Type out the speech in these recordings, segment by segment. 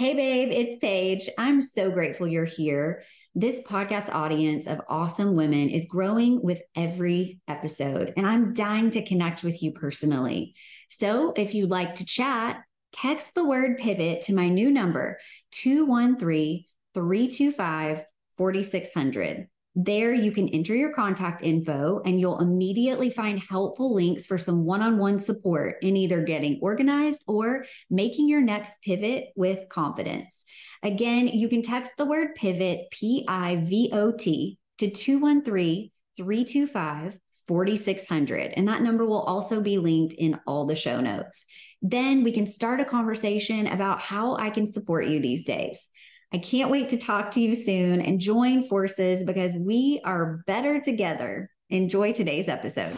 Hey, babe, it's Paige. I'm so grateful you're here. This podcast audience of awesome women is growing with every episode, and I'm dying to connect with you personally. So if you'd like to chat, text the word pivot to my new number, 213 325 4600. There, you can enter your contact info and you'll immediately find helpful links for some one on one support in either getting organized or making your next pivot with confidence. Again, you can text the word pivot, P I V O T, to 213 325 4600. And that number will also be linked in all the show notes. Then we can start a conversation about how I can support you these days. I can't wait to talk to you soon and join forces because we are better together. Enjoy today's episode.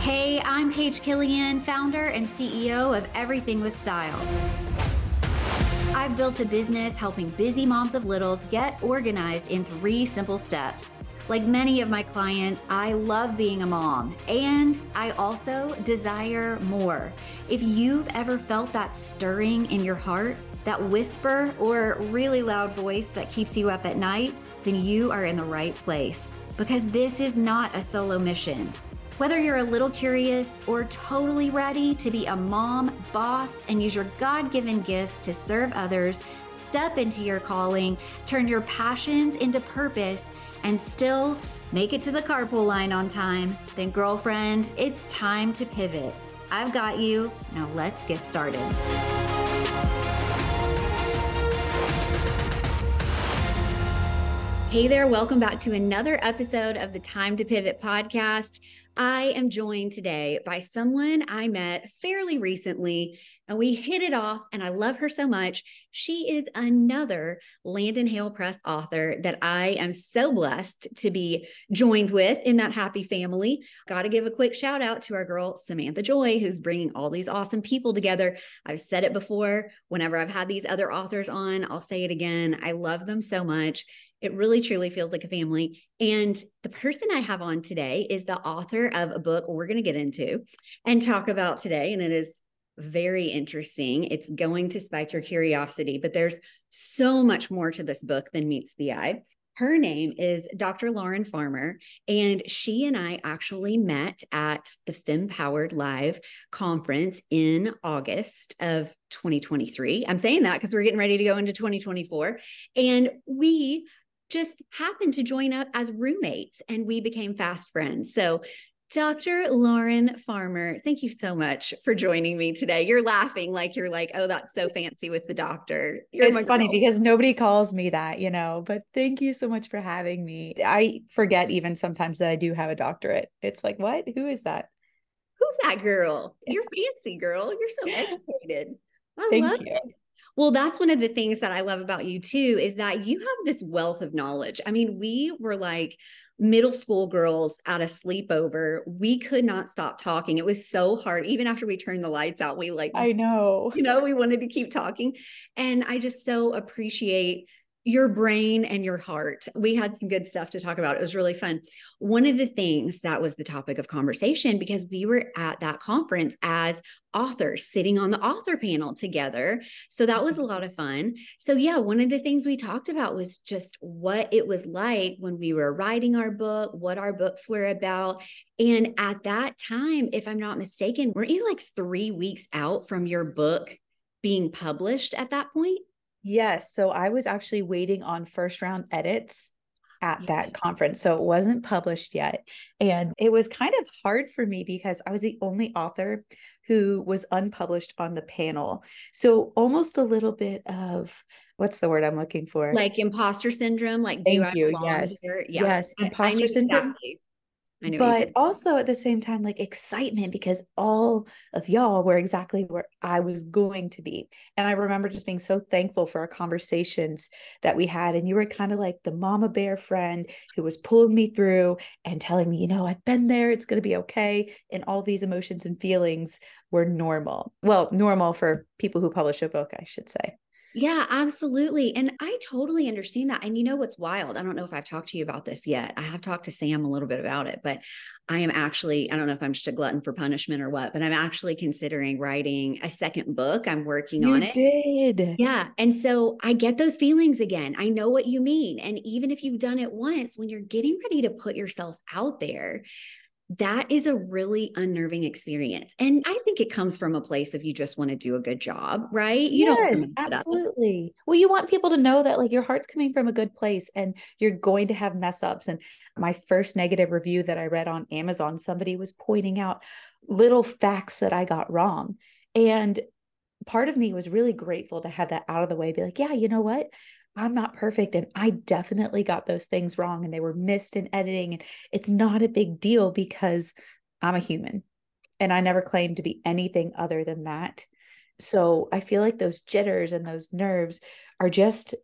Hey, I'm Paige Killian, founder and CEO of Everything with Style. I've built a business helping busy moms of littles get organized in three simple steps. Like many of my clients, I love being a mom and I also desire more. If you've ever felt that stirring in your heart, that whisper or really loud voice that keeps you up at night, then you are in the right place because this is not a solo mission. Whether you're a little curious or totally ready to be a mom, boss, and use your God given gifts to serve others, step into your calling, turn your passions into purpose, and still make it to the carpool line on time, then, girlfriend, it's time to pivot. I've got you. Now, let's get started. Hey there, welcome back to another episode of the Time to Pivot podcast. I am joined today by someone I met fairly recently and we hit it off and I love her so much. She is another Landon Hail Press author that I am so blessed to be joined with in that happy family. Got to give a quick shout out to our girl Samantha Joy who's bringing all these awesome people together. I've said it before whenever I've had these other authors on, I'll say it again. I love them so much. It really truly feels like a family. And the person I have on today is the author of a book we're going to get into and talk about today. And it is very interesting. It's going to spike your curiosity, but there's so much more to this book than meets the eye. Her name is Dr. Lauren Farmer, and she and I actually met at the FemPowered Live conference in August of 2023. I'm saying that because we're getting ready to go into 2024. And we just happened to join up as roommates and we became fast friends. So Dr. Lauren Farmer, thank you so much for joining me today. You're laughing like you're like, oh, that's so fancy with the doctor. You're it's funny girl. because nobody calls me that, you know, but thank you so much for having me. I forget even sometimes that I do have a doctorate. It's like, what? Who is that? Who's that girl? You're fancy, girl. You're so educated. I thank love you. it. Well, that's one of the things that I love about you too is that you have this wealth of knowledge. I mean, we were like middle school girls at a sleepover. We could not stop talking. It was so hard. Even after we turned the lights out, we like, I know, you know, we wanted to keep talking. And I just so appreciate your brain and your heart. We had some good stuff to talk about. It was really fun. One of the things that was the topic of conversation because we were at that conference as authors sitting on the author panel together. So that was a lot of fun. So, yeah, one of the things we talked about was just what it was like when we were writing our book, what our books were about. And at that time, if I'm not mistaken, weren't you like three weeks out from your book being published at that point? Yes. So I was actually waiting on first round edits at that mm-hmm. conference. So it wasn't published yet. And it was kind of hard for me because I was the only author who was unpublished on the panel. So almost a little bit of what's the word I'm looking for? Like imposter syndrome. Like, do Thank I you. belong Yes. here? Yeah. Yes. Imposter syndrome. Exactly. But also at the same time, like excitement because all of y'all were exactly where I was going to be. And I remember just being so thankful for our conversations that we had. And you were kind of like the mama bear friend who was pulling me through and telling me, you know, I've been there, it's going to be okay. And all these emotions and feelings were normal. Well, normal for people who publish a book, I should say. Yeah, absolutely. And I totally understand that. And you know what's wild? I don't know if I've talked to you about this yet. I have talked to Sam a little bit about it, but I am actually, I don't know if I'm just a glutton for punishment or what, but I'm actually considering writing a second book. I'm working you on it. Did. Yeah. And so I get those feelings again. I know what you mean. And even if you've done it once, when you're getting ready to put yourself out there, that is a really unnerving experience. And I think it comes from a place of you just want to do a good job, right? You yes, don't absolutely. Well, you want people to know that like your heart's coming from a good place and you're going to have mess ups. And my first negative review that I read on Amazon, somebody was pointing out little facts that I got wrong. And part of me was really grateful to have that out of the way, be like, yeah, you know what? I'm not perfect and I definitely got those things wrong and they were missed in editing and it's not a big deal because I'm a human and I never claimed to be anything other than that. So I feel like those jitters and those nerves are just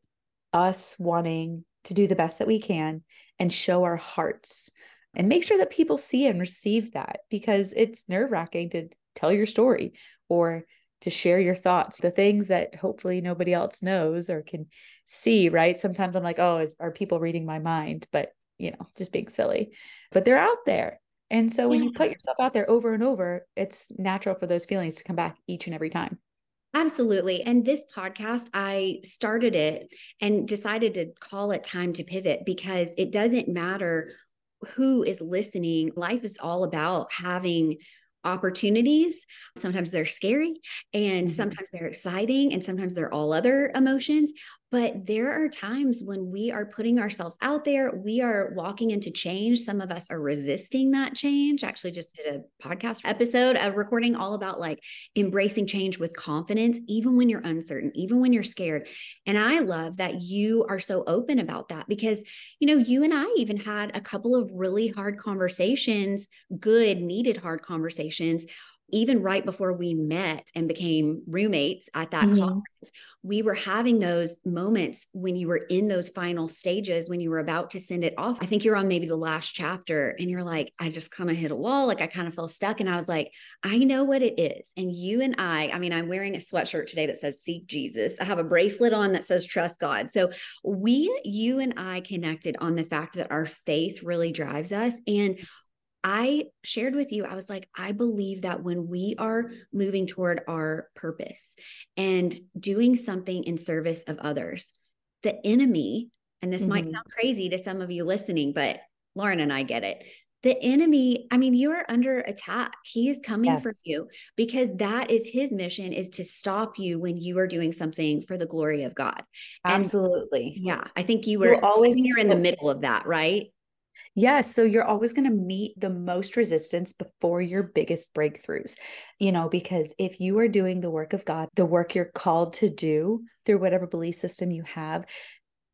us wanting to do the best that we can and show our hearts and make sure that people see and receive that because it's nerve wracking to tell your story or to share your thoughts, the things that hopefully nobody else knows or can see, right? Sometimes I'm like, oh, is, are people reading my mind? But, you know, just being silly. But they're out there. And so when you put yourself out there over and over, it's natural for those feelings to come back each and every time. Absolutely. And this podcast, I started it and decided to call it Time to Pivot because it doesn't matter who is listening. Life is all about having opportunities. Sometimes they're scary and mm-hmm. sometimes they're exciting and sometimes they're all other emotions. But there are times when we are putting ourselves out there, we are walking into change. Some of us are resisting that change. Actually, just did a podcast episode of recording all about like embracing change with confidence, even when you're uncertain, even when you're scared. And I love that you are so open about that because, you know, you and I even had a couple of really hard conversations, good, needed hard conversations even right before we met and became roommates at that mm-hmm. conference, we were having those moments when you were in those final stages, when you were about to send it off. I think you're on maybe the last chapter and you're like, I just kind of hit a wall. Like I kind of feel stuck. And I was like, I know what it is. And you and I, I mean, I'm wearing a sweatshirt today that says Seek Jesus. I have a bracelet on that says Trust God. So we, you and I connected on the fact that our faith really drives us. And I shared with you, I was like, I believe that when we are moving toward our purpose and doing something in service of others, the enemy, and this mm-hmm. might sound crazy to some of you listening, but Lauren and I get it. The enemy, I mean, you are under attack. He is coming yes. for you because that is his mission is to stop you when you are doing something for the glory of God. Absolutely. And yeah. I think you were You'll always you're in the middle of that, right? Yes. So you're always going to meet the most resistance before your biggest breakthroughs, you know, because if you are doing the work of God, the work you're called to do through whatever belief system you have,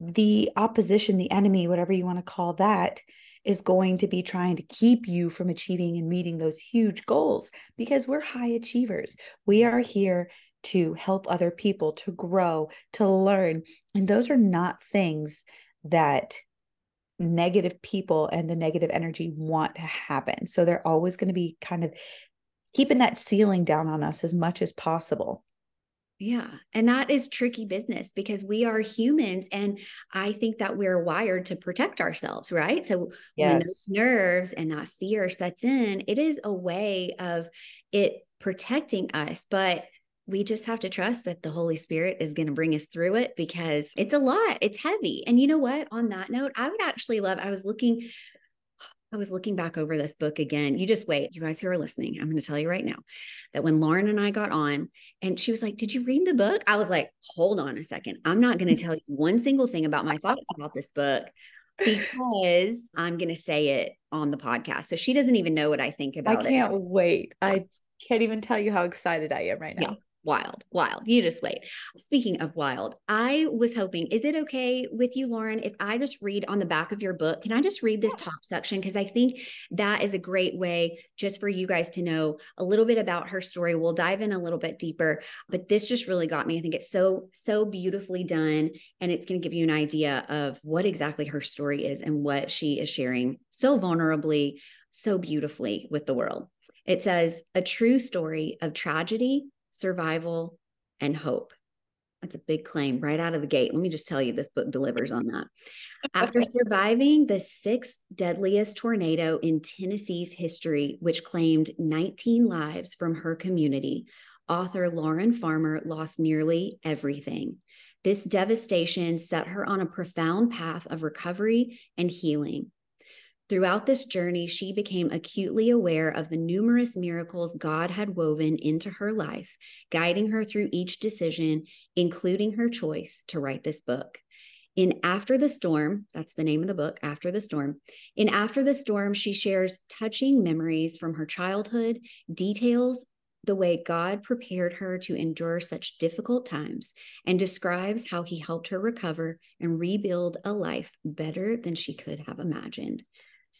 the opposition, the enemy, whatever you want to call that, is going to be trying to keep you from achieving and meeting those huge goals because we're high achievers. We are here to help other people, to grow, to learn. And those are not things that negative people and the negative energy want to happen. So they're always going to be kind of keeping that ceiling down on us as much as possible. Yeah. And that is tricky business because we are humans. And I think that we're wired to protect ourselves, right? So yes. when those nerves and that fear sets in, it is a way of it protecting us. But we just have to trust that the Holy Spirit is going to bring us through it because it's a lot. It's heavy. And you know what? On that note, I would actually love, I was looking, I was looking back over this book again. You just wait, you guys who are listening. I'm going to tell you right now that when Lauren and I got on and she was like, Did you read the book? I was like, Hold on a second. I'm not going to tell you one single thing about my thoughts about this book because I'm going to say it on the podcast. So she doesn't even know what I think about it. I can't it. wait. I can't even tell you how excited I am right now. Yeah wild, wild. You just wait. Speaking of wild, I was hoping, is it okay with you, Lauren, if I just read on the back of your book? Can I just read this top section? Because I think that is a great way just for you guys to know a little bit about her story. We'll dive in a little bit deeper, but this just really got me. I think it's so, so beautifully done. And it's going to give you an idea of what exactly her story is and what she is sharing so vulnerably, so beautifully with the world. It says, a true story of tragedy survival, and hope. That's a big claim right out of the gate. Let me just tell you, this book delivers on that. After surviving the sixth deadliest tornado in Tennessee's history, which claimed 19 lives from her community, author Lauren Farmer lost nearly everything. This devastation set her on a profound path of recovery and healing. Throughout this journey, she became acutely aware of the numerous miracles God had woven into her life, guiding her through each decision, including her choice to write this book. In After the Storm, that's the name of the book, After the Storm. In After the Storm, she shares touching memories from her childhood, details the way God prepared her to endure such difficult times, and describes how he helped her recover and rebuild a life better than she could have imagined.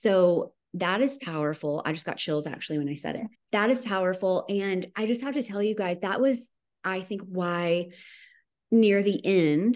So that is powerful. I just got chills actually when I said it. That is powerful. And I just have to tell you guys, that was, I think, why near the end,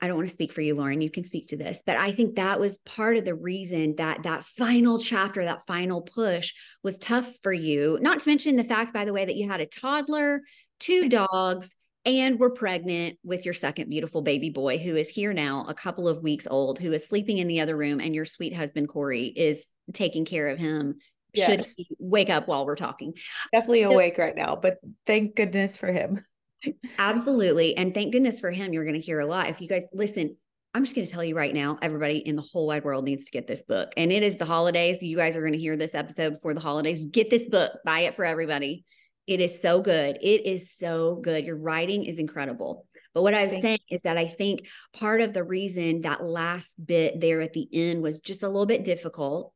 I don't want to speak for you, Lauren. You can speak to this, but I think that was part of the reason that that final chapter, that final push was tough for you. Not to mention the fact, by the way, that you had a toddler, two dogs, and we're pregnant with your second beautiful baby boy who is here now, a couple of weeks old, who is sleeping in the other room, and your sweet husband, Corey, is taking care of him. Yes. Should he wake up while we're talking? Definitely awake right now, but thank goodness for him. Absolutely. And thank goodness for him, you're going to hear a lot. If you guys listen, I'm just going to tell you right now, everybody in the whole wide world needs to get this book. And it is the holidays. You guys are going to hear this episode before the holidays. Get this book, buy it for everybody. It is so good. It is so good. Your writing is incredible. But what I was Thank saying is that I think part of the reason that last bit there at the end was just a little bit difficult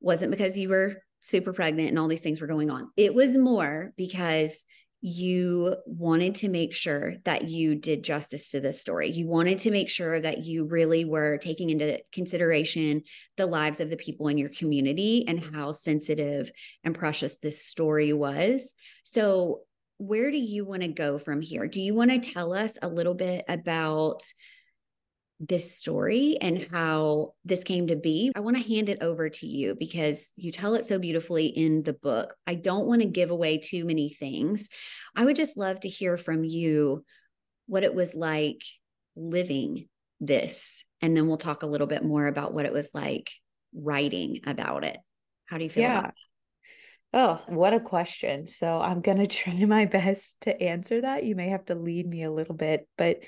wasn't because you were super pregnant and all these things were going on. It was more because you wanted to make sure that you did justice to this story. You wanted to make sure that you really were taking into consideration the lives of the people in your community and mm-hmm. how sensitive and precious this story was. So, where do you want to go from here? Do you want to tell us a little bit about this story and how this came to be, I want to hand it over to you because you tell it so beautifully in the book. I don't want to give away too many things. I would just love to hear from you what it was like living this. And then we'll talk a little bit more about what it was like writing about it. How do you feel about yeah. Oh, what a question. So I'm going to try my best to answer that. You may have to lead me a little bit, but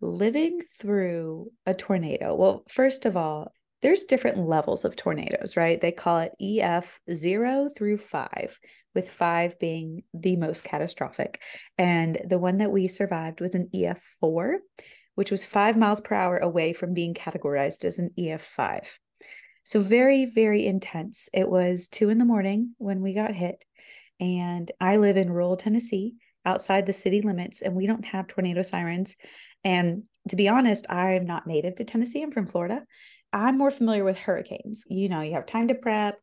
living through a tornado. Well, first of all, there's different levels of tornadoes, right? They call it EF 0 through 5, with 5 being the most catastrophic. And the one that we survived was an EF 4, which was 5 miles per hour away from being categorized as an EF 5. So, very, very intense. It was 2 in the morning when we got hit. And I live in rural Tennessee outside the city limits, and we don't have tornado sirens and to be honest, I'm not native to Tennessee. I'm from Florida. I'm more familiar with hurricanes. You know, you have time to prep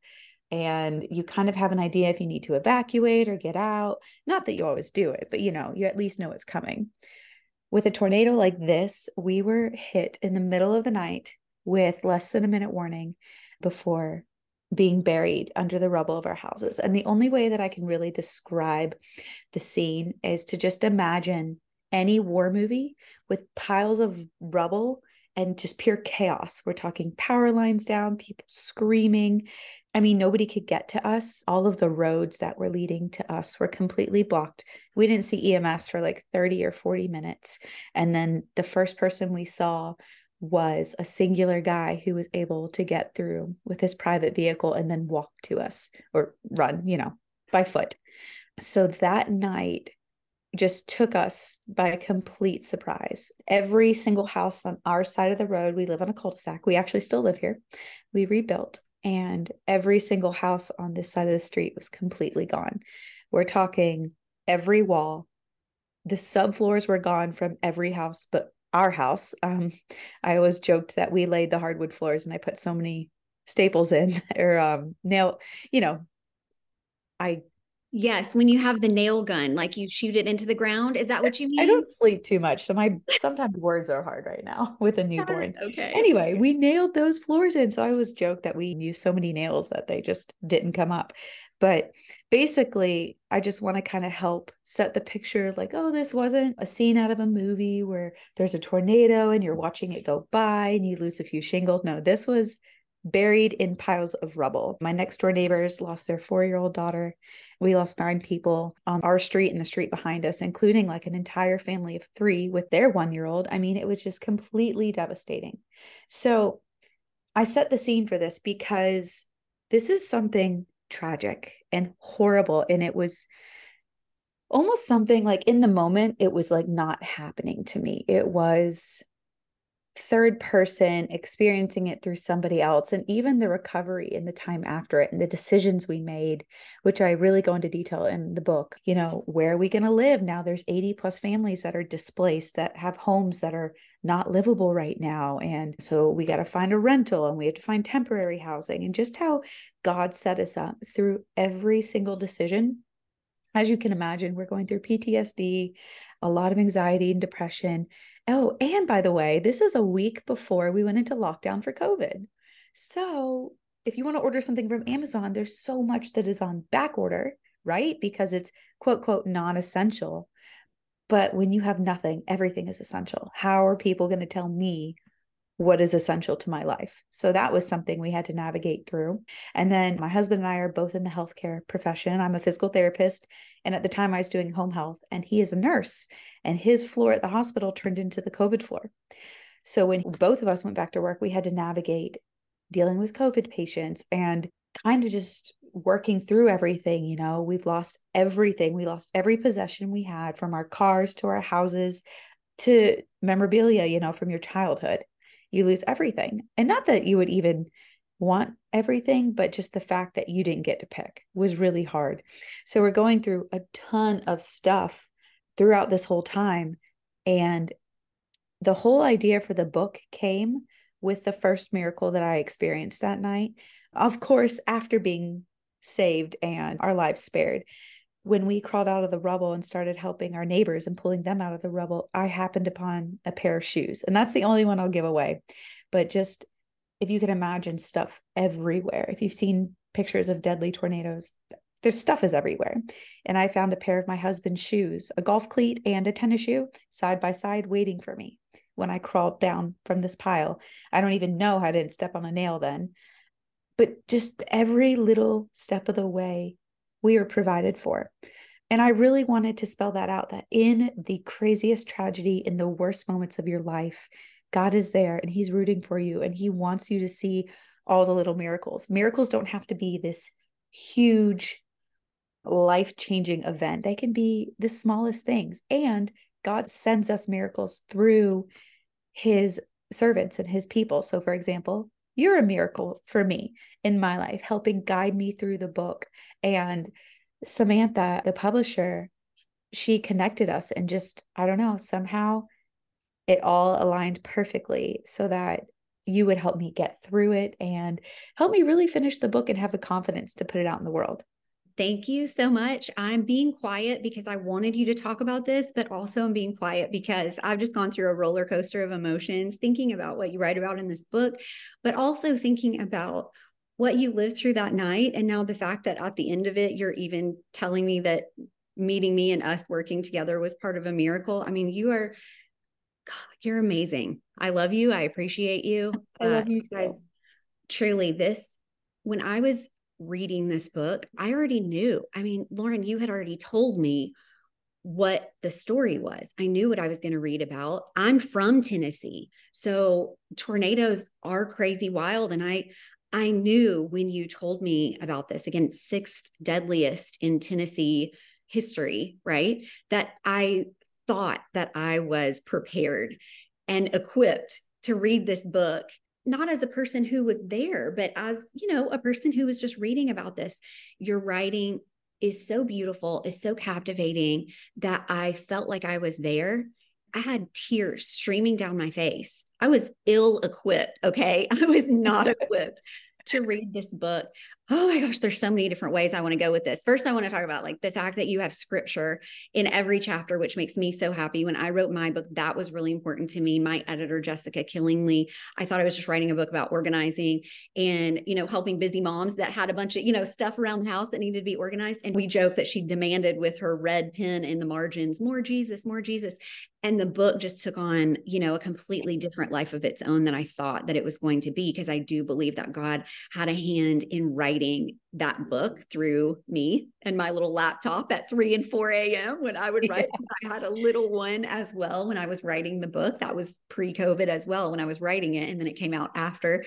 and you kind of have an idea if you need to evacuate or get out. Not that you always do it, but you know, you at least know it's coming. With a tornado like this, we were hit in the middle of the night with less than a minute warning before being buried under the rubble of our houses. And the only way that I can really describe the scene is to just imagine any war movie with piles of rubble and just pure chaos. We're talking power lines down, people screaming. I mean, nobody could get to us. All of the roads that were leading to us were completely blocked. We didn't see EMS for like 30 or 40 minutes. And then the first person we saw was a singular guy who was able to get through with his private vehicle and then walk to us or run, you know, by foot. So that night, just took us by complete surprise. Every single house on our side of the road, we live on a cul de sac. We actually still live here. We rebuilt, and every single house on this side of the street was completely gone. We're talking every wall. The subfloors were gone from every house but our house. Um, I always joked that we laid the hardwood floors and I put so many staples in or um, nail, you know, I Yes, when you have the nail gun, like you shoot it into the ground. Is that what you mean? I don't sleep too much. So my sometimes words are hard right now with a newborn. Okay. Anyway, we nailed those floors in. So I always joke that we used so many nails that they just didn't come up. But basically, I just want to kind of help set the picture like, oh, this wasn't a scene out of a movie where there's a tornado and you're watching it go by and you lose a few shingles. No, this was buried in piles of rubble. My next door neighbors lost their four year old daughter. We lost nine people on our street and the street behind us, including like an entire family of three with their one year old. I mean, it was just completely devastating. So I set the scene for this because this is something tragic and horrible. And it was almost something like in the moment, it was like not happening to me. It was third person experiencing it through somebody else and even the recovery and the time after it and the decisions we made which i really go into detail in the book you know where are we going to live? Now there's 80 plus families that are displaced that have homes that are not livable right now and so we got to find a rental and we have to find temporary housing and just how god set us up through every single decision. As you can imagine we're going through ptsd a lot of anxiety and depression Oh, and by the way, this is a week before we went into lockdown for COVID. So if you want to order something from Amazon, there's so much that is on back order, right? Because it's quote, quote, non essential. But when you have nothing, everything is essential. How are people going to tell me what is essential to my life. So that was something we had to navigate through. And then my husband and I are both in the healthcare profession. I'm a physical therapist. And at the time I was doing home health, and he is a nurse. And his floor at the hospital turned into the COVID floor. So when both of us went back to work, we had to navigate dealing with COVID patients and kind of just working through everything. You know, we've lost everything. We lost every possession we had from our cars to our houses to memorabilia, you know, from your childhood you lose everything. And not that you would even want everything, but just the fact that you didn't get to pick was really hard. So we're going through a ton of stuff throughout this whole time. And the whole idea for the book came with the first miracle that I experienced that night. Of course, after being saved and our lives spared when we crawled out of the rubble and started helping our neighbors and pulling them out of the rubble, I happened upon a pair of shoes. And that's the only one I'll give away. But just if you can imagine stuff everywhere, if you've seen pictures of deadly tornadoes, there's stuff is everywhere. And I found a pair of my husband's shoes, a golf cleat and a tennis shoe side by side waiting for me when I crawled down from this pile. I don't even know how I didn't step on a nail then. But just every little step of the way, we are provided for. And I really wanted to spell that out that in the craziest tragedy, in the worst moments of your life, God is there and He's rooting for you and He wants you to see all the little miracles. Miracles don't have to be this huge, life changing event, they can be the smallest things. And God sends us miracles through His servants and His people. So, for example, you're a miracle for me in my life, helping guide me through the book. And Samantha, the publisher, she connected us and just, I don't know, somehow it all aligned perfectly so that you would help me get through it and help me really finish the book and have the confidence to put it out in the world. Thank you so much. I'm being quiet because I wanted you to talk about this, but also I'm being quiet because I've just gone through a roller coaster of emotions thinking about what you write about in this book, but also thinking about what you lived through that night. And now the fact that at the end of it, you're even telling me that meeting me and us working together was part of a miracle. I mean, you are, God, you're amazing. I love you. I appreciate you. I love uh, you too. Guys, truly, this, when I was reading this book, I already knew. I mean, Lauren, you had already told me what the story was. I knew what I was going to read about. I'm from Tennessee. So tornadoes are crazy wild and I I knew when you told me about this again sixth deadliest in Tennessee history, right? That I thought that I was prepared and equipped to read this book not as a person who was there, but as, you know, a person who was just reading about this. Your writing is so beautiful, is so captivating that I felt like I was there. I had tears streaming down my face. I was ill equipped. Okay. I was not equipped to read this book. Oh my gosh, there's so many different ways I want to go with this. First, I want to talk about like the fact that you have scripture in every chapter, which makes me so happy. When I wrote my book, that was really important to me. My editor, Jessica Killingly, I thought I was just writing a book about organizing and, you know, helping busy moms that had a bunch of, you know, stuff around the house that needed to be organized. And we joke that she demanded with her red pen in the margins, more Jesus, more Jesus and the book just took on you know a completely different life of its own than i thought that it was going to be because i do believe that god had a hand in writing that book through me and my little laptop at 3 and 4 a.m when i would write yeah. i had a little one as well when i was writing the book that was pre-covid as well when i was writing it and then it came out after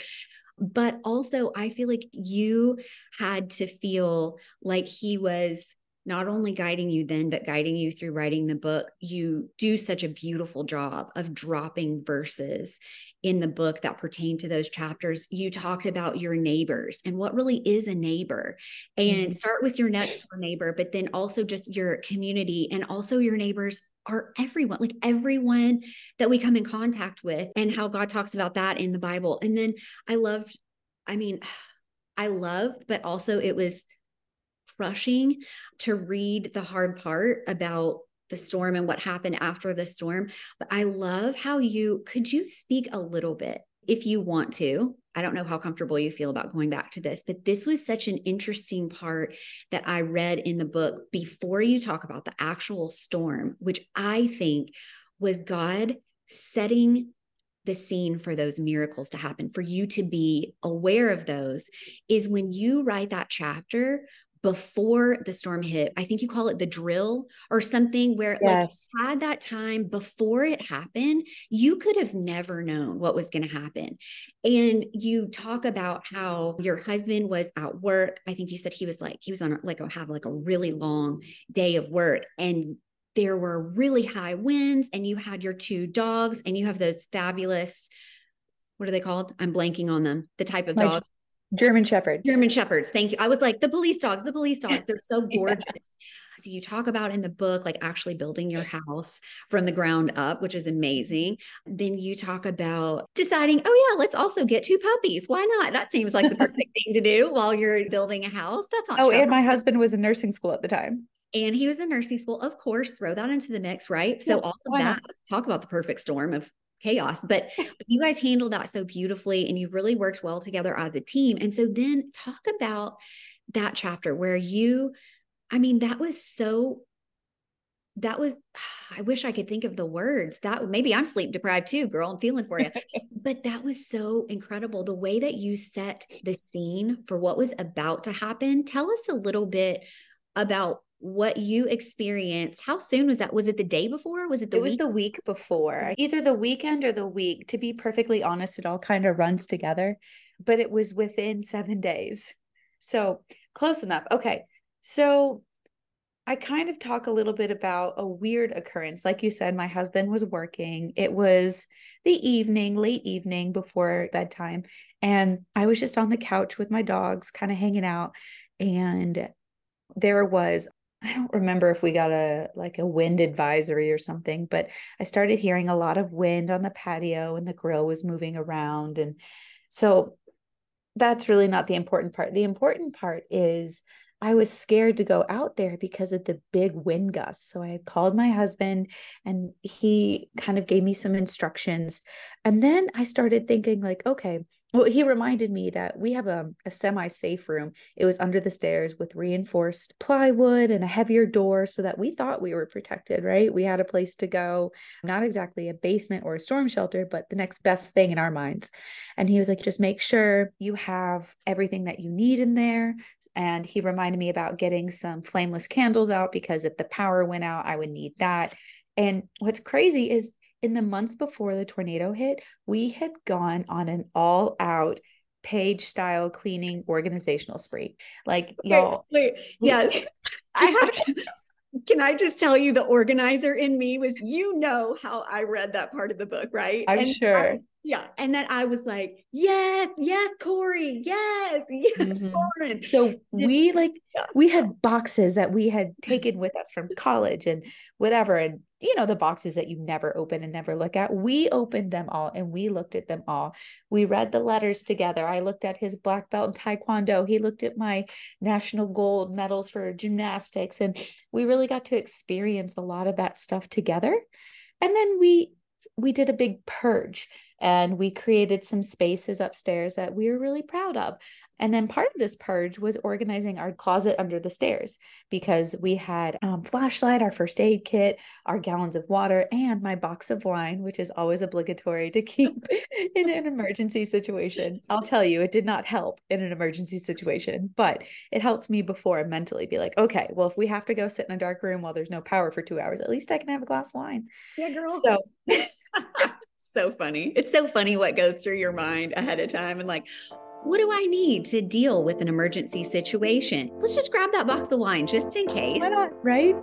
but also i feel like you had to feel like he was not only guiding you then, but guiding you through writing the book. You do such a beautiful job of dropping verses in the book that pertain to those chapters. You talked about your neighbors and what really is a neighbor, and mm-hmm. start with your next door neighbor, but then also just your community and also your neighbors are everyone, like everyone that we come in contact with, and how God talks about that in the Bible. And then I loved, I mean, I loved, but also it was crushing to read the hard part about the storm and what happened after the storm. But I love how you could you speak a little bit if you want to. I don't know how comfortable you feel about going back to this, but this was such an interesting part that I read in the book before you talk about the actual storm, which I think was God setting the scene for those miracles to happen, for you to be aware of those, is when you write that chapter before the storm hit. I think you call it the drill or something where yes. like had that time before it happened, you could have never known what was going to happen. And you talk about how your husband was at work. I think you said he was like he was on like a have like a really long day of work and there were really high winds and you had your two dogs and you have those fabulous what are they called? I'm blanking on them. The type of like, dog German Shepherd. German Shepherds. Thank you. I was like, the police dogs, the police dogs. They're so gorgeous. yeah. So you talk about in the book, like actually building your house from the ground up, which is amazing. Then you talk about deciding, oh, yeah, let's also get two puppies. Why not? That seems like the perfect thing to do while you're building a house. That's not. Oh, and my husband was in nursing school at the time. And he was in nursing school, of course, throw that into the mix, right? So, yeah, all of that, talk about the perfect storm of chaos but, you guys handled that so beautifully and you really worked well together as a team and so then talk about that chapter where you i mean that was so that was i wish i could think of the words that maybe i'm sleep deprived too girl i'm feeling for you but that was so incredible the way that you set the scene for what was about to happen tell us a little bit about what you experienced. How soon was that? Was it the day before? Was it the It was the week before. Mm. Either the weekend or the week. To be perfectly honest, it all kind of runs together, but it was within 7 days. So, close enough. Okay. So, I kind of talk a little bit about a weird occurrence. Like you said, my husband was working. It was the evening, late evening before bedtime. And I was just on the couch with my dogs, kind of hanging out. And there was I don't remember if we got a like a wind advisory or something, but I started hearing a lot of wind on the patio and the grill was moving around. And so that's really not the important part. The important part is I was scared to go out there because of the big wind gusts. So I called my husband and he kind of gave me some instructions. And then I started thinking, like, okay, well, he reminded me that we have a, a semi safe room. It was under the stairs with reinforced plywood and a heavier door so that we thought we were protected, right? We had a place to go, not exactly a basement or a storm shelter, but the next best thing in our minds. And he was like, just make sure you have everything that you need in there. And he reminded me about getting some flameless candles out because if the power went out, I would need that. And what's crazy is in the months before the tornado hit, we had gone on an all out Paige style cleaning organizational spree. Like y'all. Wait, wait. yes. I have to can I just tell you the organizer in me was you know how I read that part of the book, right? I'm and sure. I, yeah. And then I was like, yes, yes, Corey, yes, yes, mm-hmm. So we like we had boxes that we had taken with us from college and whatever. And you know, the boxes that you never open and never look at. We opened them all and we looked at them all. We read the letters together. I looked at his black belt in Taekwondo. He looked at my national gold medals for gymnastics. And we really got to experience a lot of that stuff together. And then we we did a big purge and we created some spaces upstairs that we were really proud of. And then part of this purge was organizing our closet under the stairs because we had um, flashlight, our first aid kit, our gallons of water, and my box of wine, which is always obligatory to keep in an emergency situation. I'll tell you, it did not help in an emergency situation, but it helped me before mentally be like, okay, well, if we have to go sit in a dark room while there's no power for two hours, at least I can have a glass of wine. Yeah, girl. So. so funny. It's so funny what goes through your mind ahead of time and like, what do I need to deal with an emergency situation? Let's just grab that box of wine just in case. Why not? Right?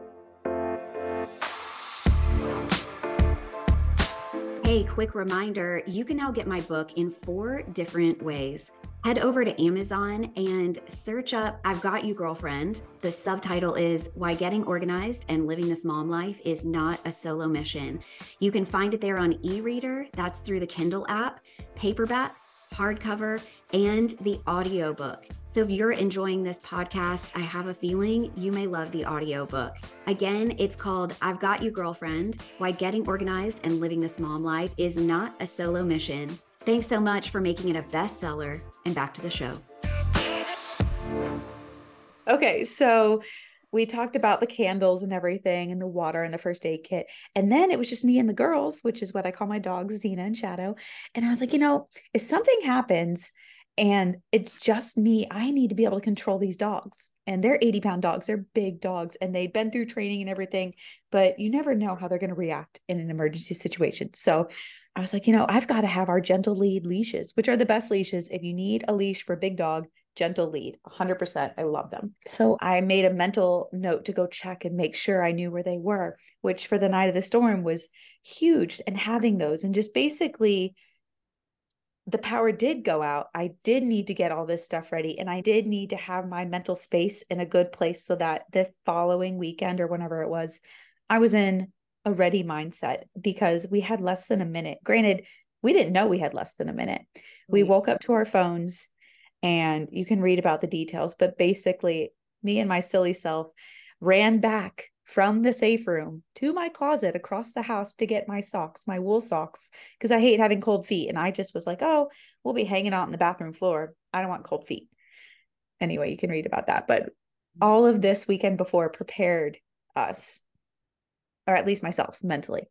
Hey, quick reminder you can now get my book in four different ways. Head over to Amazon and search up I've Got You Girlfriend. The subtitle is Why Getting Organized and Living This Mom Life is Not a Solo Mission. You can find it there on e reader, that's through the Kindle app, paperback, hardcover, and the audiobook. So if you're enjoying this podcast, I have a feeling you may love the audiobook. Again, it's called I've Got You Girlfriend Why Getting Organized and Living This Mom Life is Not a Solo Mission. Thanks so much for making it a bestseller. And back to the show. Okay, so we talked about the candles and everything and the water and the first aid kit. And then it was just me and the girls, which is what I call my dogs, Xena and Shadow. And I was like, you know, if something happens and it's just me, I need to be able to control these dogs. And they're 80 pound dogs, they're big dogs, and they've been through training and everything, but you never know how they're going to react in an emergency situation. So I was like, you know, I've got to have our gentle lead leashes, which are the best leashes. If you need a leash for a big dog, gentle lead 100% i love them so i made a mental note to go check and make sure i knew where they were which for the night of the storm was huge and having those and just basically the power did go out. I did need to get all this stuff ready and i did need to have my mental space in a good place so that the following weekend or whenever it was i was in a ready mindset because we had less than a minute. Granted we didn't know we had less than a minute. We woke up to our phones and you can read about the details but basically me and my silly self ran back from the safe room to my closet across the house to get my socks my wool socks because i hate having cold feet. And i just was like oh we'll be hanging out on the bathroom floor. I don't want cold feet. Anyway you can read about that. But all of this weekend before prepared us or at least myself mentally.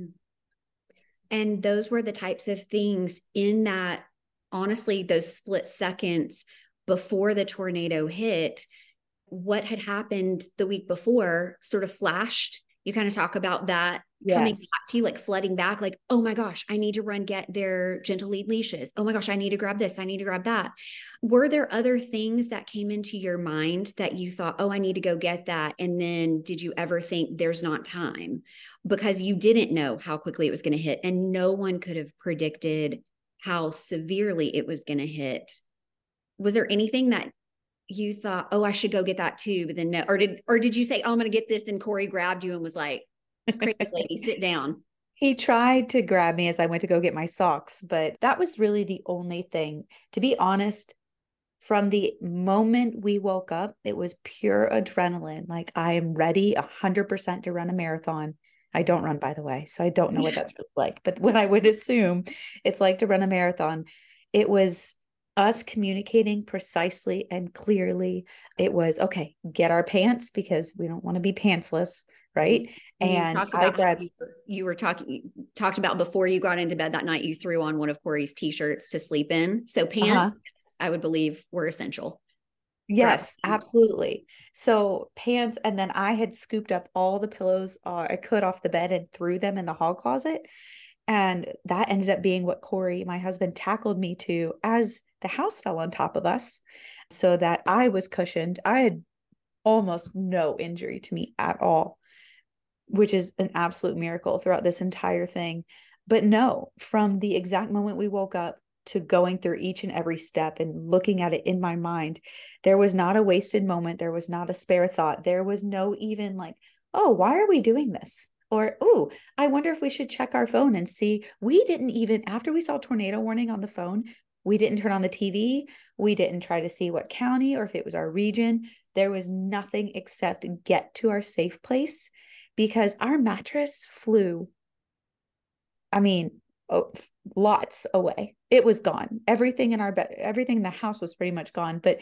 Mm-hmm. and those were the types of things in that honestly, those split seconds before the tornado hit, what had happened the week before sort of flashed. You kind of talk about that yes. coming back to you, like flooding back, like, oh my gosh, I need to run get their gentle lead leashes. Oh my gosh, I need to grab this. I need to grab that. Were there other things that came into your mind that you thought, oh, I need to go get that? And then did you ever think there's not time? Because you didn't know how quickly it was going to hit, and no one could have predicted how severely it was going to hit. Was there anything that you thought, oh, I should go get that too, but then no, or did or did you say, oh, I'm going to get this, and Corey grabbed you and was like, "Crazy lady, sit down." He tried to grab me as I went to go get my socks, but that was really the only thing. To be honest, from the moment we woke up, it was pure adrenaline. Like I am ready 100% to run a marathon. I don't run, by the way. So I don't know what that's really like. But what I would assume it's like to run a marathon, it was us communicating precisely and clearly. It was okay, get our pants because we don't want to be pantsless, right? And, and I grabbed you, you were talking talked about before you got into bed that night, you threw on one of Corey's t-shirts to sleep in. So pants, uh-huh. I would believe, were essential. Yes, absolutely. So pants, and then I had scooped up all the pillows uh, I could off the bed and threw them in the hall closet. And that ended up being what Corey, my husband, tackled me to as the house fell on top of us so that I was cushioned. I had almost no injury to me at all, which is an absolute miracle throughout this entire thing. But no, from the exact moment we woke up to going through each and every step and looking at it in my mind. There was not a wasted moment. There was not a spare thought. There was no even like, oh, why are we doing this? Or, oh, I wonder if we should check our phone and see. We didn't even, after we saw tornado warning on the phone, we didn't turn on the TV. We didn't try to see what county or if it was our region. There was nothing except get to our safe place because our mattress flew. I mean, oh, lots away. It was gone. Everything in our bed, everything in the house was pretty much gone, but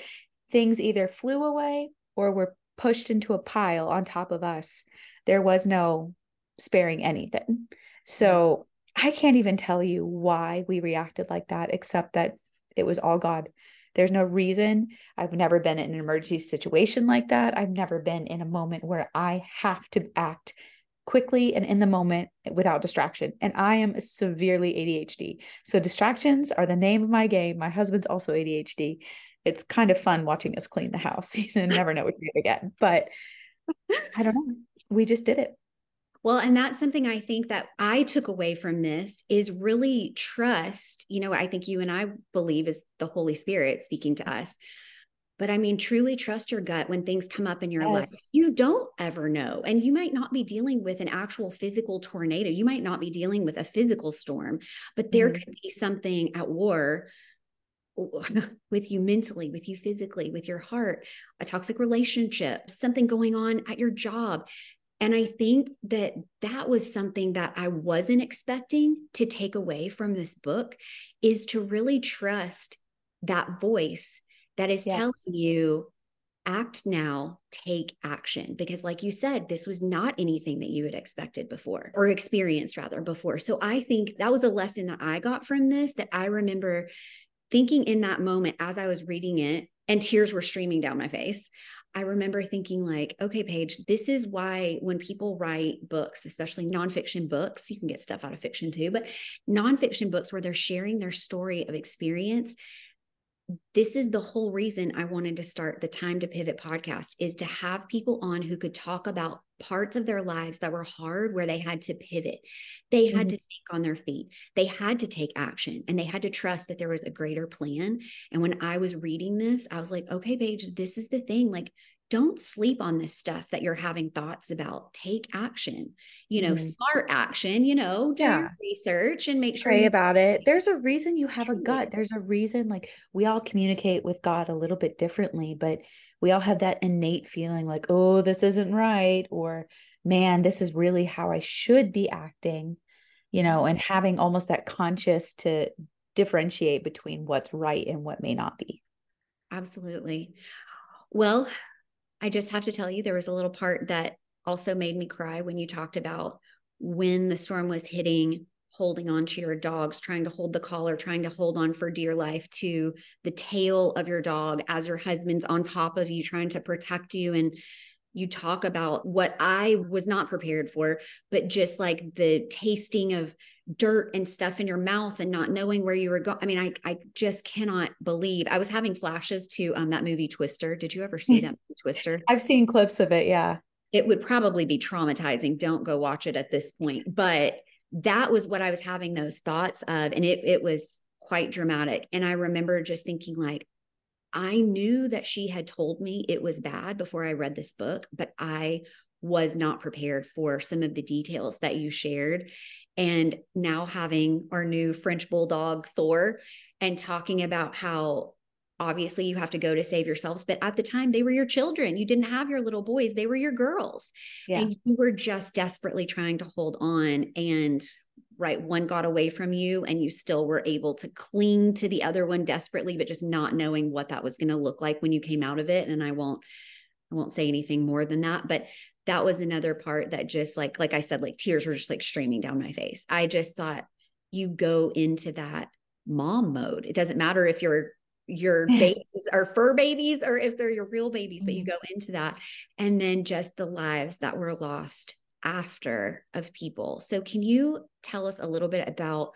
things either flew away or were pushed into a pile on top of us. There was no sparing anything. So I can't even tell you why we reacted like that, except that it was all God. There's no reason. I've never been in an emergency situation like that. I've never been in a moment where I have to act quickly and in the moment without distraction. And I am severely ADHD. So distractions are the name of my game. My husband's also ADHD. It's kind of fun watching us clean the house. You never know what you're going to get. But I don't know. We just did it. Well, and that's something I think that I took away from this is really trust. You know, I think you and I believe is the Holy Spirit speaking to us. But I mean, truly trust your gut when things come up in your yes. life. You don't ever know. And you might not be dealing with an actual physical tornado. You might not be dealing with a physical storm, but there mm-hmm. could be something at war with you mentally, with you physically, with your heart, a toxic relationship, something going on at your job. And I think that that was something that I wasn't expecting to take away from this book is to really trust that voice that is yes. telling you act now, take action. Because, like you said, this was not anything that you had expected before or experienced rather before. So, I think that was a lesson that I got from this that I remember thinking in that moment as I was reading it, and tears were streaming down my face. I remember thinking, like, okay, Paige, this is why when people write books, especially nonfiction books, you can get stuff out of fiction too, but nonfiction books where they're sharing their story of experience. This is the whole reason I wanted to start the Time to Pivot podcast is to have people on who could talk about parts of their lives that were hard where they had to pivot. They had mm-hmm. to think on their feet. They had to take action and they had to trust that there was a greater plan. And when I was reading this, I was like, okay, Paige, this is the thing. Like, don't sleep on this stuff that you're having thoughts about. Take action, you know, mm-hmm. smart action, you know, do yeah. research and make sure pray about it. There's a reason you have a gut. There's a reason, like, we all communicate with God a little bit differently, but we all have that innate feeling like, oh, this isn't right, or man, this is really how I should be acting, you know, and having almost that conscious to differentiate between what's right and what may not be. Absolutely. Well, I just have to tell you, there was a little part that also made me cry when you talked about when the storm was hitting holding on to your dogs, trying to hold the collar, trying to hold on for dear life to the tail of your dog as your husband's on top of you, trying to protect you. And you talk about what I was not prepared for, but just like the tasting of dirt and stuff in your mouth and not knowing where you were going. I mean, I I just cannot believe I was having flashes to um that movie Twister. Did you ever see that movie Twister? I've seen clips of it, yeah. It would probably be traumatizing. Don't go watch it at this point. But that was what I was having those thoughts of. And it, it was quite dramatic. And I remember just thinking, like, I knew that she had told me it was bad before I read this book, but I was not prepared for some of the details that you shared. And now having our new French bulldog, Thor, and talking about how obviously you have to go to save yourselves but at the time they were your children. You didn't have your little boys. They were your girls. Yeah. and you were just desperately trying to hold on and right one got away from you and you still were able to cling to the other one desperately but just not knowing what that was going to look like when you came out of it. And i won't i won't say anything more than that but that was another part that just like like i said like tears were just like streaming down my face i just thought you go into that mom mode it doesn't matter if you're your babies are fur babies or if they're your real babies, but you mm-hmm. go into that. And then just the lives that were lost after of people. So, can you tell us a little bit about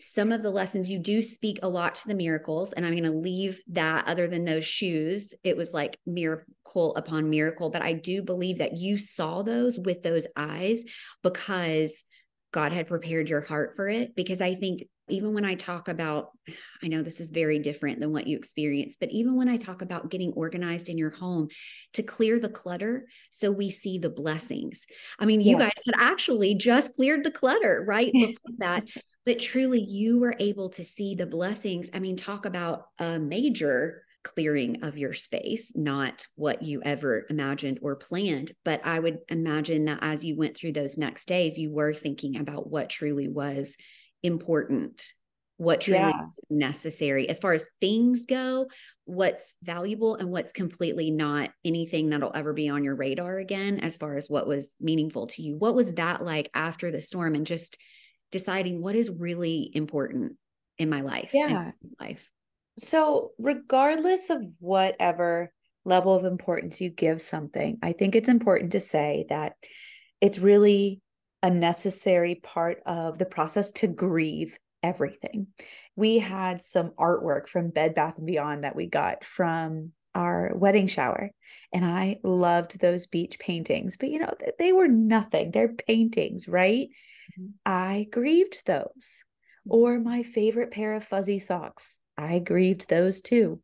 some of the lessons you do speak a lot to the miracles? And I'm going to leave that other than those shoes. It was like miracle upon miracle, but I do believe that you saw those with those eyes because God had prepared your heart for it. Because I think even when I talk about, I know this is very different than what you experience, but even when I talk about getting organized in your home to clear the clutter so we see the blessings. I mean, you yes. guys had actually just cleared the clutter right before that, but truly you were able to see the blessings. I mean, talk about a major clearing of your space, not what you ever imagined or planned. But I would imagine that as you went through those next days, you were thinking about what truly was important what truly yeah. is necessary. As far as things go what's valuable and what's completely not anything that'll ever be on your radar again as far as what was meaningful to you what was that like after the storm and just deciding what is really important in my life yeah. life? So regardless of whatever level of importance you give something i think it's important to say that it's really a necessary part of the process to grieve everything. We had some artwork from Bed Bath and Beyond that we got from our wedding shower and I loved those beach paintings, but you know, they were nothing. They're paintings, right? Mm-hmm. I grieved those. Or my favorite pair of fuzzy socks. I grieved those too.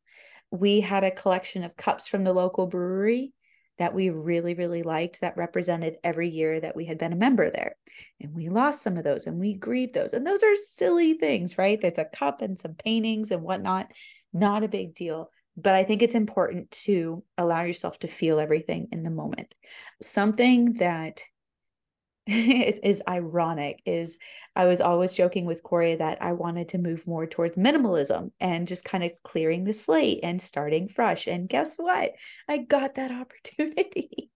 We had a collection of cups from the local brewery that we really, really liked that represented every year that we had been a member there. And we lost some of those and we grieved those. And those are silly things, right? There's a cup and some paintings and whatnot. Not a big deal. But I think it's important to allow yourself to feel everything in the moment. Something that is ironic is I was always joking with Corey that I wanted to move more towards minimalism and just kind of clearing the slate and starting fresh. And guess what? I got that opportunity.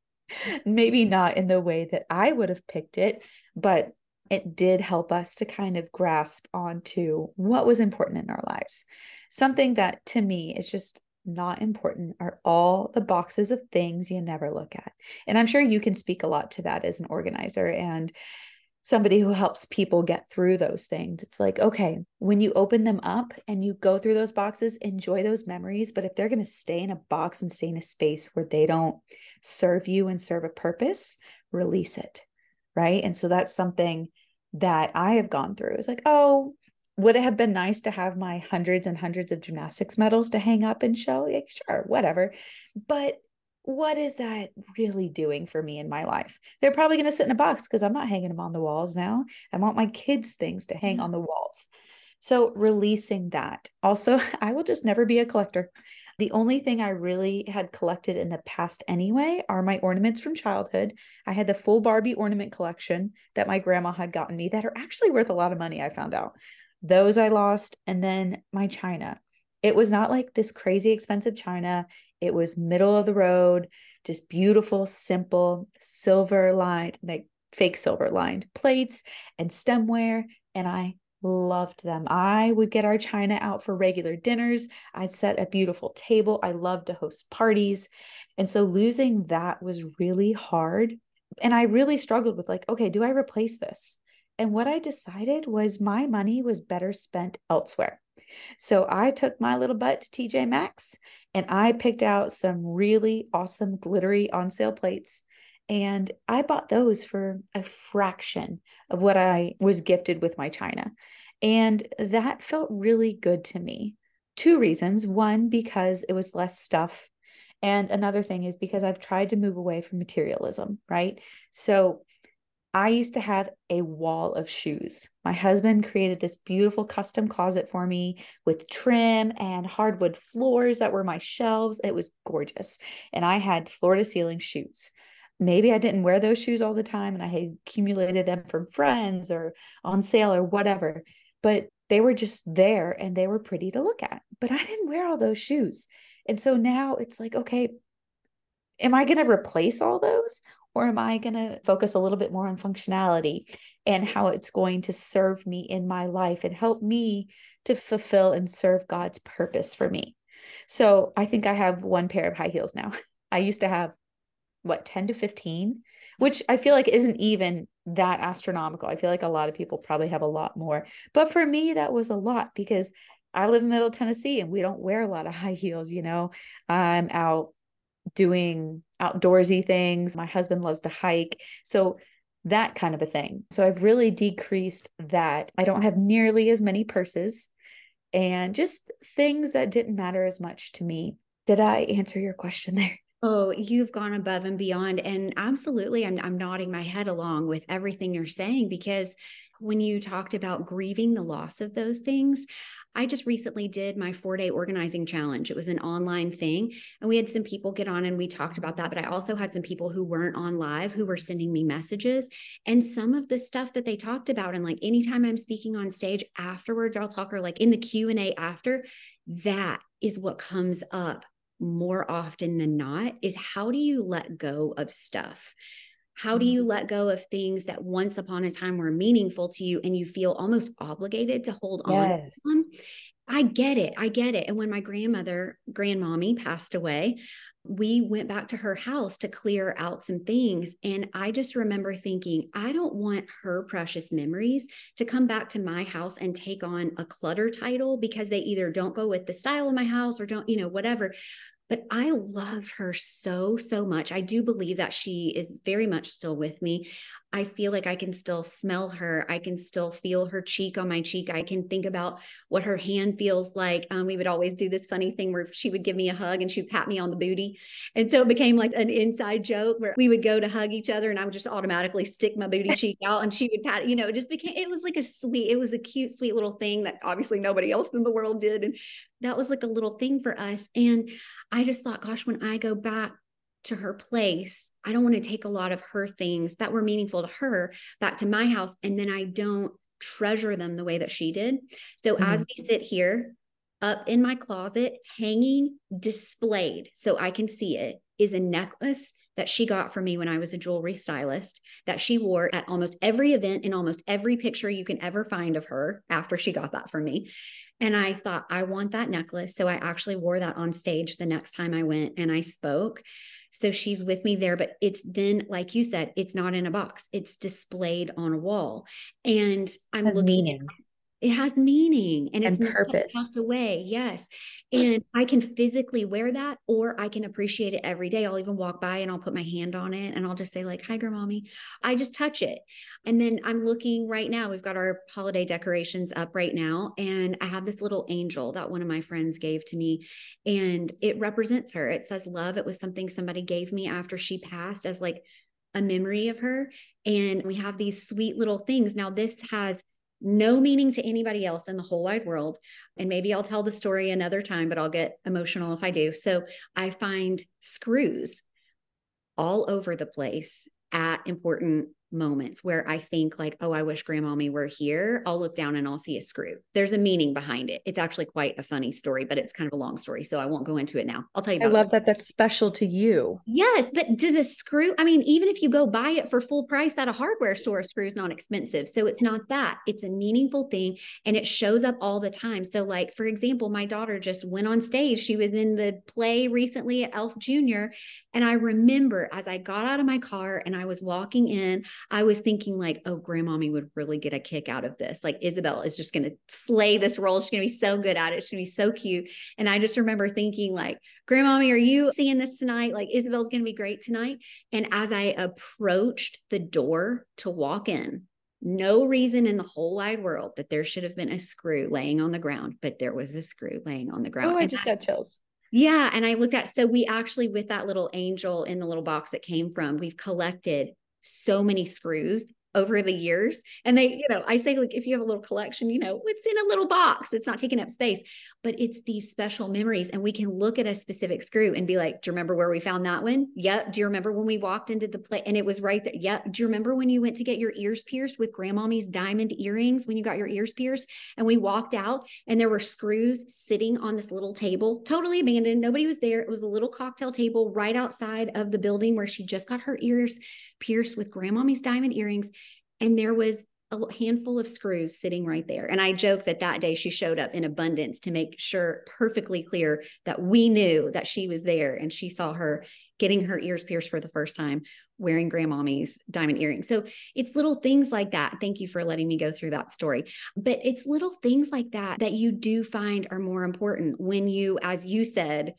Maybe not in the way that I would have picked it, but it did help us to kind of grasp onto what was important in our lives. Something that to me is just not important are all the boxes of things you never look at. And I'm sure you can speak a lot to that as an organizer and somebody who helps people get through those things. It's like, okay, when you open them up and you go through those boxes, enjoy those memories. But if they're going to stay in a box and stay in a space where they don't serve you and serve a purpose, release it. Right. And so that's something that I have gone through. It's like, oh, would it have been nice to have my hundreds and hundreds of gymnastics medals to hang up and show? Like, sure, whatever. But what is that really doing for me in my life? They're probably going to sit in a box because I'm not hanging them on the walls now. I want my kids' things to hang mm-hmm. on the walls. So, releasing that. Also, I will just never be a collector. The only thing I really had collected in the past anyway are my ornaments from childhood. I had the full Barbie ornament collection that my grandma had gotten me that are actually worth a lot of money, I found out. Those I lost. And then my china. It was not like this crazy expensive china. It was middle of the road, just beautiful, simple, silver lined, like fake silver lined plates and stemware. And I loved them. I would get our china out for regular dinners. I'd set a beautiful table. I loved to host parties. And so losing that was really hard. And I really struggled with like, okay, do I replace this? And what I decided was my money was better spent elsewhere. So I took my little butt to TJ Maxx and I picked out some really awesome glittery on sale plates. And I bought those for a fraction of what I was gifted with my China. And that felt really good to me. Two reasons. One, because it was less stuff. And another thing is because I've tried to move away from materialism, right? So I used to have a wall of shoes. My husband created this beautiful custom closet for me with trim and hardwood floors that were my shelves. It was gorgeous. And I had floor to ceiling shoes. Maybe I didn't wear those shoes all the time and I had accumulated them from friends or on sale or whatever, but they were just there and they were pretty to look at. But I didn't wear all those shoes. And so now it's like, okay, am I going to replace all those or am I going to focus a little bit more on functionality and how it's going to serve me in my life and help me to fulfill and serve God's purpose for me? So I think I have one pair of high heels now. I used to have what 10 to 15, which I feel like isn't even that astronomical. I feel like a lot of people probably have a lot more. But for me, that was a lot because I live in middle Tennessee and we don't wear a lot of high heels, you know. I'm out doing outdoorsy things. My husband loves to hike. So that kind of a thing. So I've really decreased that. I don't have nearly as many purses and just things that didn't matter as much to me. Did I answer your question there? Oh, you've gone above and beyond. And absolutely, I'm, I'm nodding my head along with everything you're saying because when you talked about grieving the loss of those things, I just recently did my four day organizing challenge. It was an online thing. And we had some people get on and we talked about that. But I also had some people who weren't on live who were sending me messages. And some of the stuff that they talked about, and like anytime I'm speaking on stage afterwards, I'll talk or like in the Q&A after, that is what comes up more often than not is how do you let go of stuff? How do you let go of things that once upon a time were meaningful to you and you feel almost obligated to hold yes. on to them? I get it. I get it. And when my grandmother, grandmommy passed away, we went back to her house to clear out some things. And I just remember thinking, I don't want her precious memories to come back to my house and take on a clutter title because they either don't go with the style of my house or don't, you know, whatever but I love her so, so much. I do believe that she is very much still with me. I feel like I can still smell her. I can still feel her cheek on my cheek. I can think about what her hand feels like. Um, we would always do this funny thing where she would give me a hug and she'd pat me on the booty. And so it became like an inside joke where we would go to hug each other and I would just automatically stick my booty cheek out and she would pat, you know, it just became, it was like a sweet, it was a cute, sweet little thing that obviously nobody else in the world did. And that was like a little thing for us. And I just thought, gosh, when I go back to her place, I don't want to take a lot of her things that were meaningful to her back to my house. And then I don't treasure them the way that she did. So mm-hmm. as we sit here up in my closet, hanging, displayed so I can see it, is a necklace that she got for me when I was a jewelry stylist that she wore at almost every event in almost every picture you can ever find of her after she got that for me. And I thought, I want that necklace. So I actually wore that on stage the next time I went and I spoke. So she's with me there, but it's then, like you said, it's not in a box, it's displayed on a wall. And I'm looking meaning it has meaning and, and it's purpose. passed away yes. And i can physically wear that or i can appreciate it every day. I'll even walk by and i'll put my hand on it and i'll just say like hi grandmommy i just touch it. And then i'm looking right now we've got our holiday decorations up right now and i have this little angel that one of my friends gave to me and it represents her. It says love. It was something somebody gave me after she passed as like a memory of her and we have these sweet little things. Now this has no meaning to anybody else in the whole wide world. And maybe I'll tell the story another time, but I'll get emotional if I do. So I find screws all over the place at important moments where I think like, oh, I wish grandmommy were here, I'll look down and I'll see a screw. There's a meaning behind it. It's actually quite a funny story, but it's kind of a long story. So I won't go into it now. I'll tell you I love it. that that's special to you. Yes. But does a screw, I mean, even if you go buy it for full price at a hardware store, a screw is not expensive. So it's not that. It's a meaningful thing and it shows up all the time. So, like, for example, my daughter just went on stage. She was in the play recently at Elf Jr. And I remember as I got out of my car and I was walking in, I was thinking like, oh, grandmommy would really get a kick out of this. Like Isabel is just going to slay this role. She's going to be so good at it. She's going to be so cute. And I just remember thinking like, grandmommy, are you seeing this tonight? Like Isabel's going to be great tonight. And as I approached the door to walk in, no reason in the whole wide world that there should have been a screw laying on the ground, but there was a screw laying on the ground. Oh, I just got chills. Yeah. And I looked at, so we actually, with that little angel in the little box that came from, we've collected so many screws over the years. And they, mm-hmm. you know, I say, like, if you have a little collection, you know, it's in a little box, it's not taking up space, but it's these special memories. And we can look at a specific screw and be like, do you remember where we found that one? Yep. Do you remember when we walked into the play and it was right there? Yep. Do you remember when you went to get your ears pierced with grandmommy's diamond earrings when you got your ears pierced? And we walked out and there were screws sitting on this little table, totally abandoned. Nobody was there. It was a little cocktail table right outside of the building where she just got her ears pierced with grandmommy's diamond earrings and there was a handful of screws sitting right there. And I joke that that day she showed up in abundance to make sure perfectly clear that we knew that she was there and she saw her getting her ears pierced for the first time wearing grandmommy's diamond earrings. So it's little things like that. Thank you for letting me go through that story. But it's little things like that that you do find are more important when you as you said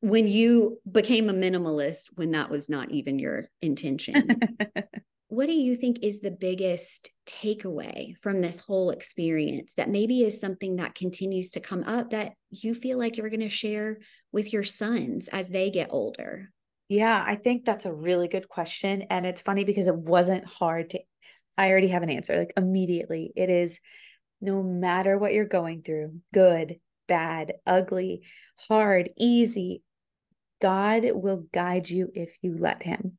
when you became a minimalist when that was not even your intention. what do you think is the biggest takeaway from this whole experience that maybe is something that continues to come up that you feel like you're going to share with your sons as they get older? Yeah, I think that's a really good question. And it's funny because it wasn't hard to, I already have an answer like immediately. It is no matter what you're going through good, bad, ugly, hard, easy, God will guide you if you let Him.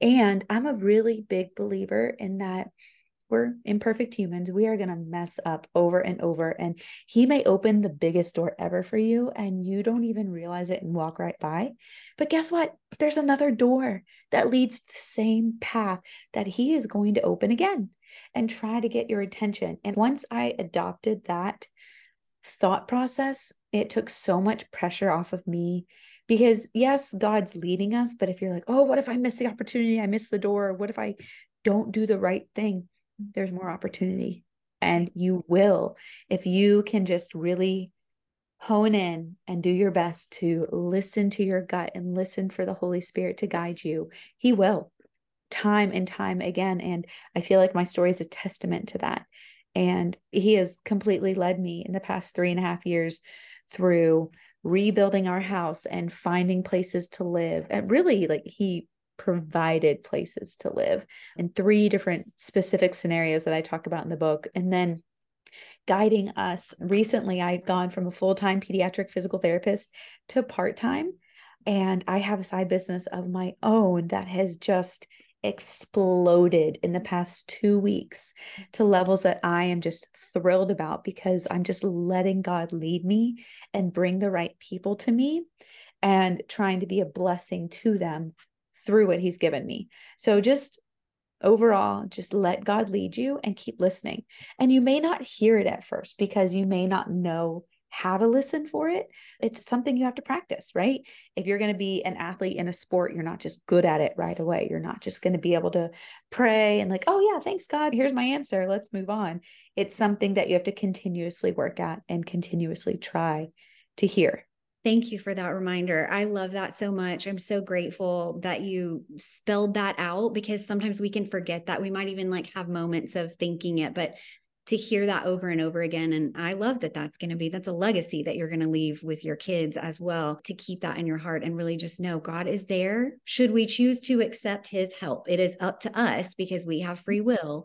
And I'm a really big believer in that we're imperfect humans. We are going to mess up over and over. And he may open the biggest door ever for you, and you don't even realize it and walk right by. But guess what? There's another door that leads the same path that he is going to open again and try to get your attention. And once I adopted that thought process, it took so much pressure off of me because yes god's leading us but if you're like oh what if i miss the opportunity? I miss the door. What if i don't do the right thing? There's more opportunity and you will if you can just really hone in and do your best to listen to your gut and listen for the holy spirit to guide you he will time and time again and i feel like my story is a testament to that. And he has completely led me in the past three and a half years through rebuilding our house and finding places to live and really like he provided places to live in three different specific scenarios that I talk about in the book. And then guiding us recently, I've gone from a full time pediatric physical therapist to part time. And I have a side business of my own that has just exploded in the past two weeks mm. to levels that I am just thrilled about because I'm just letting God lead me and bring the right people to me and trying to be a blessing to them through what He's given me. So just overall, just let God lead you and keep listening. And you may not hear it at first because you may not know how to listen for it. It's something you have to practice, right? If you're going to be an athlete in a sport, you're not just good at it right away. You're not just going to be able to pray and, like, oh, yeah, thanks, God. Here's my answer. Let's move on. It's something that you have to continuously work at and continuously try to hear. Thank you for that reminder. I love that so much. I'm so grateful that you spelled that out because sometimes we can forget that. We might even like have moments of thinking it, but to hear that over and over again. And I love that that's going to be, that's a legacy that you're going to leave with your kids as well to keep that in your heart and really just know God is there. Should we choose to accept his help, it is up to us because we have free will.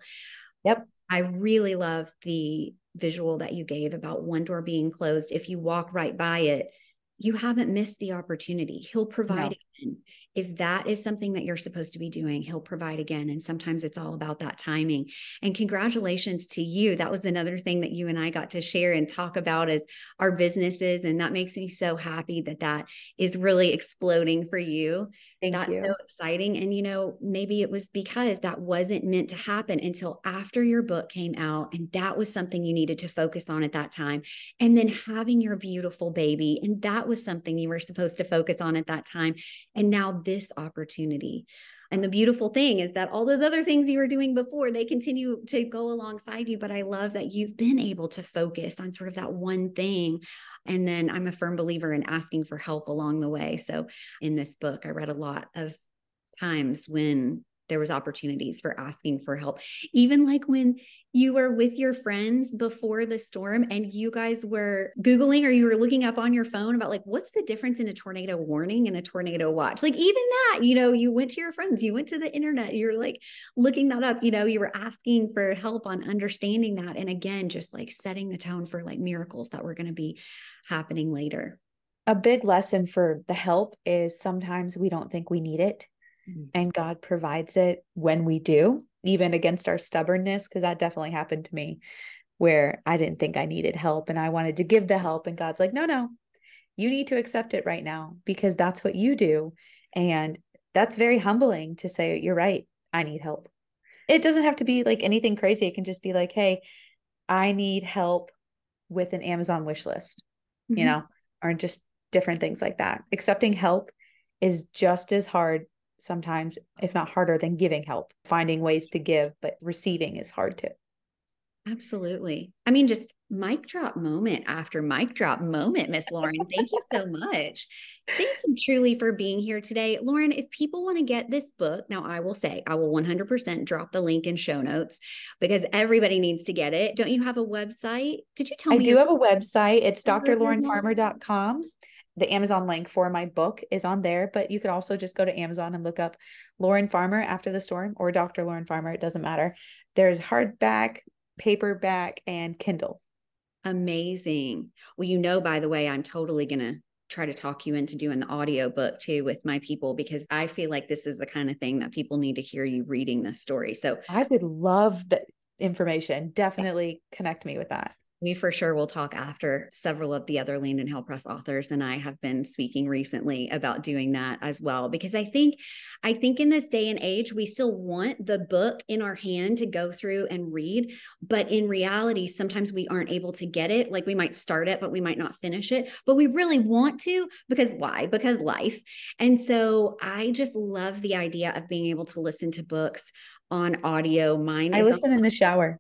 Yep. I really love the visual that you gave about one door being closed. If you walk right by it, you haven't missed the opportunity. He'll provide no. again if that is something that you're supposed to be doing, he'll provide again. And sometimes it's all about that timing. And congratulations to you. That was another thing that you and I got to share and talk about as our businesses. And that makes me so happy that that is really exploding for you. Thank That's you. so exciting. And, you know, maybe it was because that wasn't meant to happen until after your book came out. And that was something you needed to focus on at that time. And then having your beautiful baby. And that was something you were supposed to focus on at that time. And now this opportunity. And the beautiful thing is that all those other things you were doing before, they continue to go alongside you. But I love that you've been able to focus on sort of that one thing. And then I'm a firm believer in asking for help along the way. So in this book, I read a lot of times when there was opportunities for asking for help. Even like when you were with your friends before the storm and you guys were googling or you were looking up on your phone about like what's the difference in a tornado warning and a tornado watch? Like even that you know you went to your friends you went to the internet you're like looking that up you know you were asking for help on understanding that and again just like setting the tone for like miracles that were going to be happening later. A big lesson for the help is sometimes we don't think we need it mm-hmm. and God provides it when we do, even against our stubbornness, because that definitely happened to me where I didn't think I needed help and I wanted to give the help. And God's like, no, no, you need to accept it right now because that's what you do. And that's very humbling to say, you're right, I need help. It doesn't have to be like anything crazy. It can just be like, hey, I need help with an Amazon wish list, mm-hmm. you know, or just different things like that. Accepting help is just as hard sometimes, if not harder than giving help, finding ways to give, but receiving is hard too. Absolutely. I mean, just mic drop moment after mic drop moment, Miss Lauren. Thank you so much. Thank you truly for being here today. Lauren, if people want to get this book, now I will say I will 100% drop the link in show notes because everybody needs to get it. Don't you have a website? Did you tell I me? I do have a website. It's drlaurenfarmer.com. The Amazon link for my book is on there, but you could also just go to Amazon and look up Lauren Farmer after the storm or Dr. Lauren Farmer. It doesn't matter. There's hardback, paperback, and Kindle. Amazing. Well, you know, by the way, I'm totally going to try to talk you into doing the audio book too with my people because I feel like this is the kind of thing that people need to hear you reading this story. So I would love the information. Definitely connect me with that we for sure will talk after several of the other Landon Hail Press authors and I have been speaking recently about doing that as well because I think I think in this day and age we still want the book in our hand to go through and read but in reality sometimes we aren't able to get it. Like we might start it but we might not finish it but we really want to because why? Because life. And so I just love the idea of being able to listen to books on audio. Mine I listen in the shower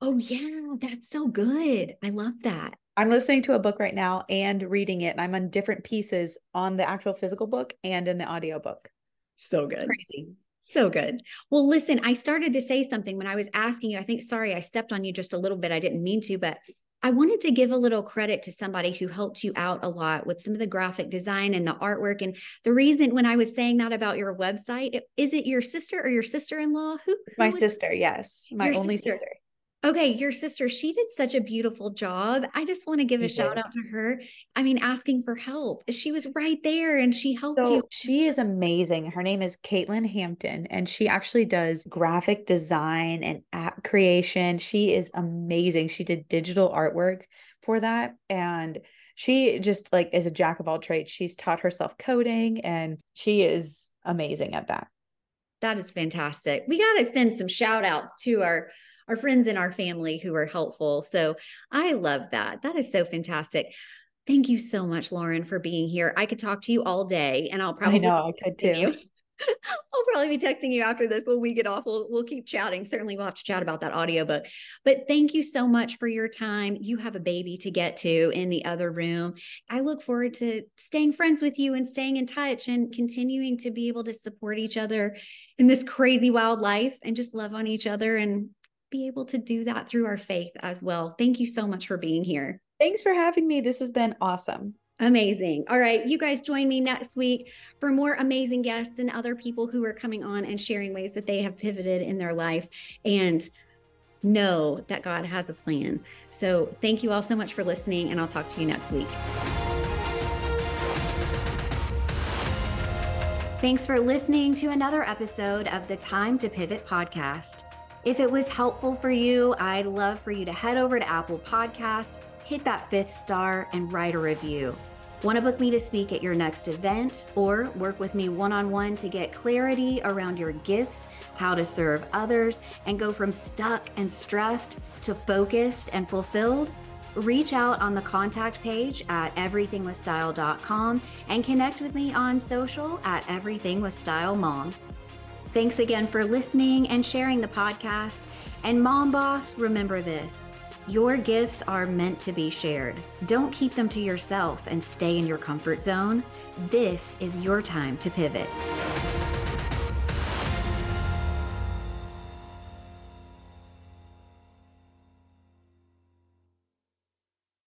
Oh, yeah, that's so good. I love that. I'm listening to a book right now and reading it, and I'm on different pieces on the actual physical book and in the audio book. So good. Crazy. So good. Well, listen, I started to say something when I was asking you. I think, sorry, I stepped on you just a little bit. I didn't mean to, but I wanted to give a little credit to somebody who helped you out a lot with some of the graphic design and the artwork. And the reason when I was saying that about your website, is it your sister or your sister in law? Who, who? My sister, yes. My only sister. sister. Okay, your sister, she did such a beautiful job. I just want to give a shout out to her. I mean, asking for help. She was right there and she helped so you. She is amazing. Her name is Caitlin Hampton, and she actually does graphic design and app creation. She is amazing. She did digital artwork for that. And she just like is a jack of all trades. She's taught herself coding and she is amazing at that. That is fantastic. We got to send some shout outs to our our friends in our family who are helpful. So I love that. That is so fantastic. Thank you so much, Lauren, for being here. I could talk to you all day, and I'll probably I know I could too. You. I'll probably be texting you after this when we get off. We'll we'll keep chatting. Certainly, we'll have to chat about that audiobook. But thank you so much for your time. You have a baby to get to in the other room. I look forward to staying friends with you and staying in touch and continuing to be able to support each other in this crazy wild life and just love on each other and be able to do that through our faith as well. Thank you so much for being here. Thanks for having me. This has been awesome. Amazing. All right. You guys join me next week for more amazing guests and other people who are coming on and sharing ways that they have pivoted in their life and know that God has a plan. So thank you all so much for listening, and I'll talk to you next week. Thanks for listening to another episode of the Time to Pivot podcast. If it was helpful for you, I'd love for you to head over to Apple Podcast, hit that fifth star, and write a review. Want to book me to speak at your next event or work with me one on one to get clarity around your gifts, how to serve others, and go from stuck and stressed to focused and fulfilled? Reach out on the contact page at everythingwithstyle.com and connect with me on social at everythingwithstylemom. Thanks again for listening and sharing the podcast. And Mom Boss, remember this your gifts are meant to be shared. Don't keep them to yourself and stay in your comfort zone. This is your time to pivot.